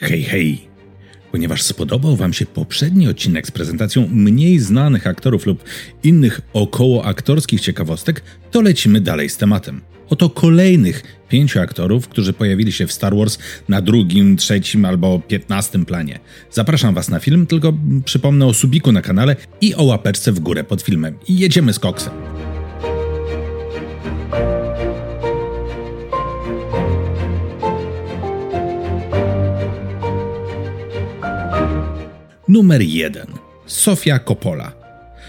Hej, hej! Ponieważ spodobał Wam się poprzedni odcinek z prezentacją mniej znanych aktorów lub innych około aktorskich ciekawostek, to lecimy dalej z tematem. Oto kolejnych pięciu aktorów, którzy pojawili się w Star Wars na drugim, trzecim albo piętnastym planie. Zapraszam Was na film, tylko przypomnę o subiku na kanale i o łapeczce w górę pod filmem. I jedziemy z koksem. Numer 1. Sofia Coppola.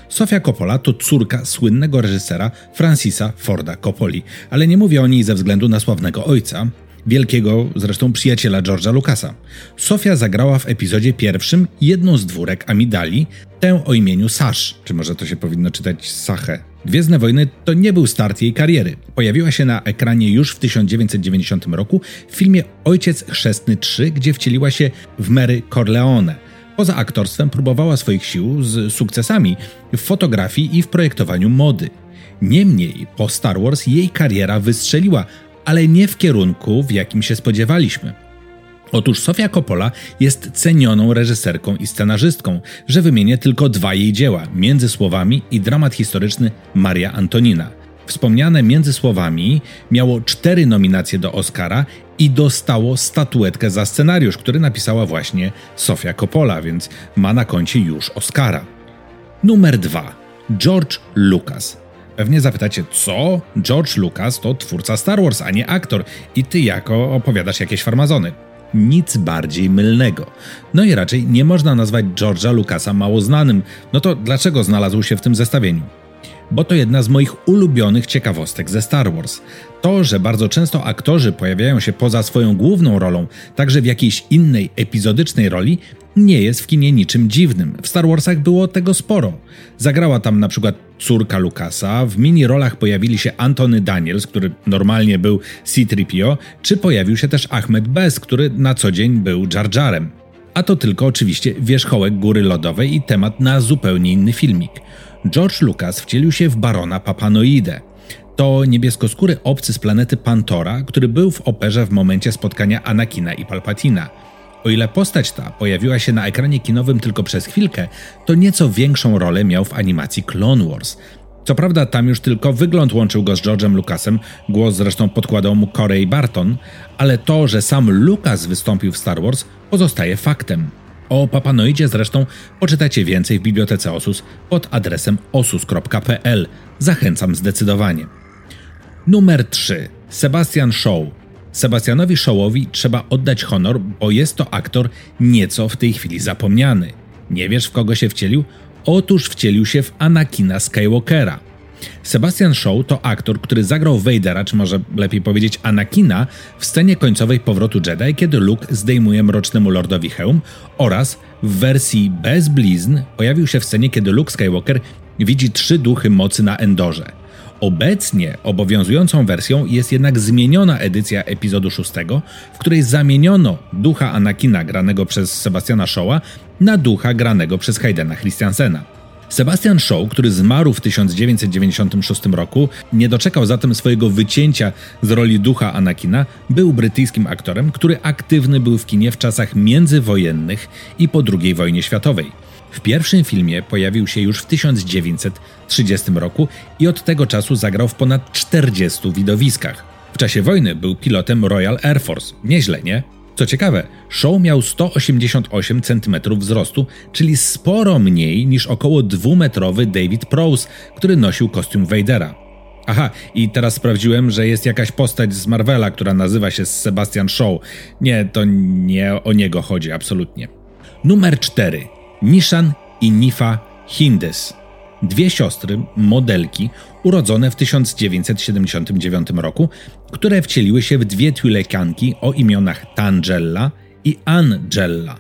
Sofia Coppola to córka słynnego reżysera Francisa Forda Coppoli, ale nie mówię o niej ze względu na sławnego ojca, wielkiego zresztą przyjaciela George'a Lucasa. Sofia zagrała w epizodzie pierwszym jedną z dwórek Amidali, tę o imieniu Sash, czy może to się powinno czytać Sache. Gwiezdne Wojny to nie był start jej kariery. Pojawiła się na ekranie już w 1990 roku w filmie Ojciec Chrzestny 3, gdzie wcieliła się w Mary Corleone – Poza aktorstwem próbowała swoich sił z sukcesami w fotografii i w projektowaniu mody. Niemniej po Star Wars jej kariera wystrzeliła, ale nie w kierunku, w jakim się spodziewaliśmy. Otóż Sofia Coppola jest cenioną reżyserką i scenarzystką, że wymienię tylko dwa jej dzieła: Między słowami i dramat historyczny Maria Antonina. Wspomniane między słowami miało cztery nominacje do Oscara i dostało statuetkę za scenariusz, który napisała właśnie Sofia Coppola, więc ma na koncie już Oscara. Numer dwa. George Lucas. Pewnie zapytacie, co? George Lucas to twórca Star Wars, a nie aktor, i ty jako opowiadasz jakieś farmazony. Nic bardziej mylnego. No i raczej nie można nazwać George'a Lucasa mało znanym, no to dlaczego znalazł się w tym zestawieniu? Bo to jedna z moich ulubionych ciekawostek ze Star Wars. To, że bardzo często aktorzy pojawiają się poza swoją główną rolą, także w jakiejś innej epizodycznej roli, nie jest w kinie niczym dziwnym. W Star Warsach było tego sporo. Zagrała tam na przykład córka Lucasa, w mini rolach pojawili się Antony Daniels, który normalnie był C-3PO, czy pojawił się też Ahmed Best, który na co dzień był Jar Jarem. A to tylko oczywiście wierzchołek góry lodowej i temat na zupełnie inny filmik. George Lucas wcielił się w barona Papanoide. To niebieskoskóry obcy z planety Pantora, który był w operze w momencie spotkania Anakina i Palpatina. O ile postać ta pojawiła się na ekranie kinowym tylko przez chwilkę, to nieco większą rolę miał w animacji Clone Wars. Co prawda tam już tylko wygląd łączył go z George'em Lucasem, głos zresztą podkładał mu Corey Barton, ale to, że sam Lucas wystąpił w Star Wars pozostaje faktem. O Papanoidzie zresztą poczytacie więcej w bibliotece Osus pod adresem osus.pl. Zachęcam zdecydowanie. Numer 3. Sebastian Shaw. Sebastianowi Shawowi trzeba oddać honor, bo jest to aktor nieco w tej chwili zapomniany. Nie wiesz w kogo się wcielił? Otóż wcielił się w Anakina Skywalkera. Sebastian Shaw to aktor, który zagrał Vadera, czy może lepiej powiedzieć Anakina, w scenie końcowej powrotu Jedi, kiedy Luke zdejmuje mrocznemu lordowi hełm oraz w wersji bez blizn pojawił się w scenie, kiedy Luke Skywalker widzi trzy duchy mocy na Endorze. Obecnie obowiązującą wersją jest jednak zmieniona edycja epizodu 6, w której zamieniono ducha Anakina granego przez Sebastiana Shawa na ducha granego przez Haydena Christiansena. Sebastian Shaw, który zmarł w 1996 roku, nie doczekał zatem swojego wycięcia z roli ducha Anakina, był brytyjskim aktorem, który aktywny był w kinie w czasach międzywojennych i po II wojnie światowej. W pierwszym filmie pojawił się już w 1930 roku i od tego czasu zagrał w ponad 40 widowiskach. W czasie wojny był pilotem Royal Air Force. Nieźle, nie? Co ciekawe, Shaw miał 188 cm wzrostu, czyli sporo mniej niż około dwumetrowy David Prowse, który nosił kostium Vadera. Aha, i teraz sprawdziłem, że jest jakaś postać z Marvela, która nazywa się Sebastian Shaw. Nie, to nie o niego chodzi absolutnie. Numer 4. Nishan i Nifa Hindes. Dwie siostry, modelki, urodzone w 1979 roku, które wcieliły się w dwie twilekanki o imionach Tangella i Angella.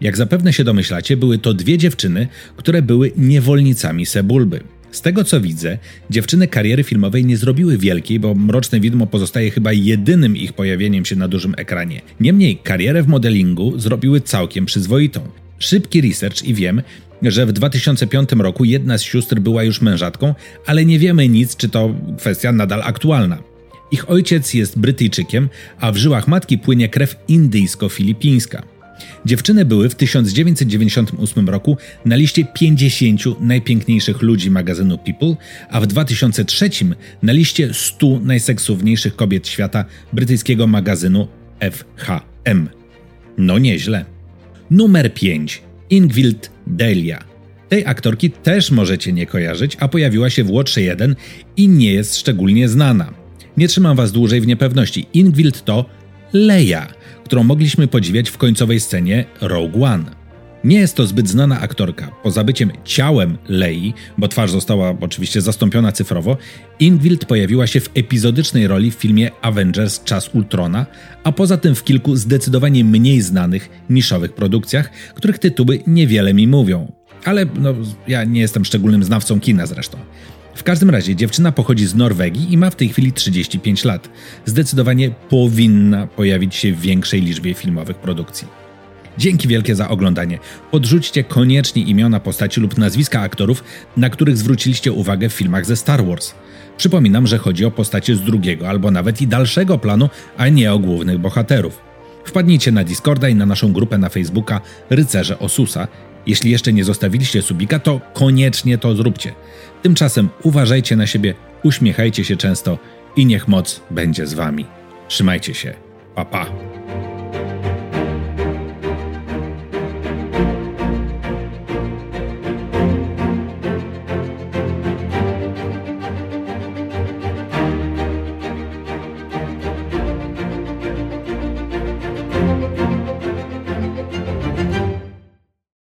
Jak zapewne się domyślacie, były to dwie dziewczyny, które były niewolnicami Sebulby. Z tego co widzę, dziewczyny kariery filmowej nie zrobiły wielkiej, bo Mroczne Widmo pozostaje chyba jedynym ich pojawieniem się na dużym ekranie. Niemniej karierę w modelingu zrobiły całkiem przyzwoitą. Szybki research i wiem, że w 2005 roku jedna z sióstr była już mężatką, ale nie wiemy nic, czy to kwestia nadal aktualna. Ich ojciec jest Brytyjczykiem, a w żyłach matki płynie krew indyjsko-filipińska. Dziewczyny były w 1998 roku na liście 50 najpiękniejszych ludzi magazynu People, a w 2003 na liście 100 najseksowniejszych kobiet świata brytyjskiego magazynu FHM. No nieźle. Numer 5. Ingvild Delia. Tej aktorki też możecie nie kojarzyć, a pojawiła się w Łotrze 1 i nie jest szczególnie znana. Nie trzymam was dłużej w niepewności. Ingvild to Leia, którą mogliśmy podziwiać w końcowej scenie Rogue One. Nie jest to zbyt znana aktorka. Poza byciem ciałem Lei, bo twarz została oczywiście zastąpiona cyfrowo, Ingvild pojawiła się w epizodycznej roli w filmie Avengers Czas Ultrona, a poza tym w kilku zdecydowanie mniej znanych, niszowych produkcjach, których tytuły niewiele mi mówią. Ale no, ja nie jestem szczególnym znawcą kina zresztą. W każdym razie dziewczyna pochodzi z Norwegii i ma w tej chwili 35 lat. Zdecydowanie powinna pojawić się w większej liczbie filmowych produkcji. Dzięki wielkie za oglądanie. Podrzućcie koniecznie imiona postaci lub nazwiska aktorów, na których zwróciliście uwagę w filmach ze Star Wars. Przypominam, że chodzi o postacie z drugiego albo nawet i dalszego planu, a nie o głównych bohaterów. Wpadnijcie na Discorda i na naszą grupę na Facebooka Rycerze Osusa. Jeśli jeszcze nie zostawiliście subika, to koniecznie to zróbcie. Tymczasem uważajcie na siebie, uśmiechajcie się często i niech moc będzie z wami. Trzymajcie się. Pa pa.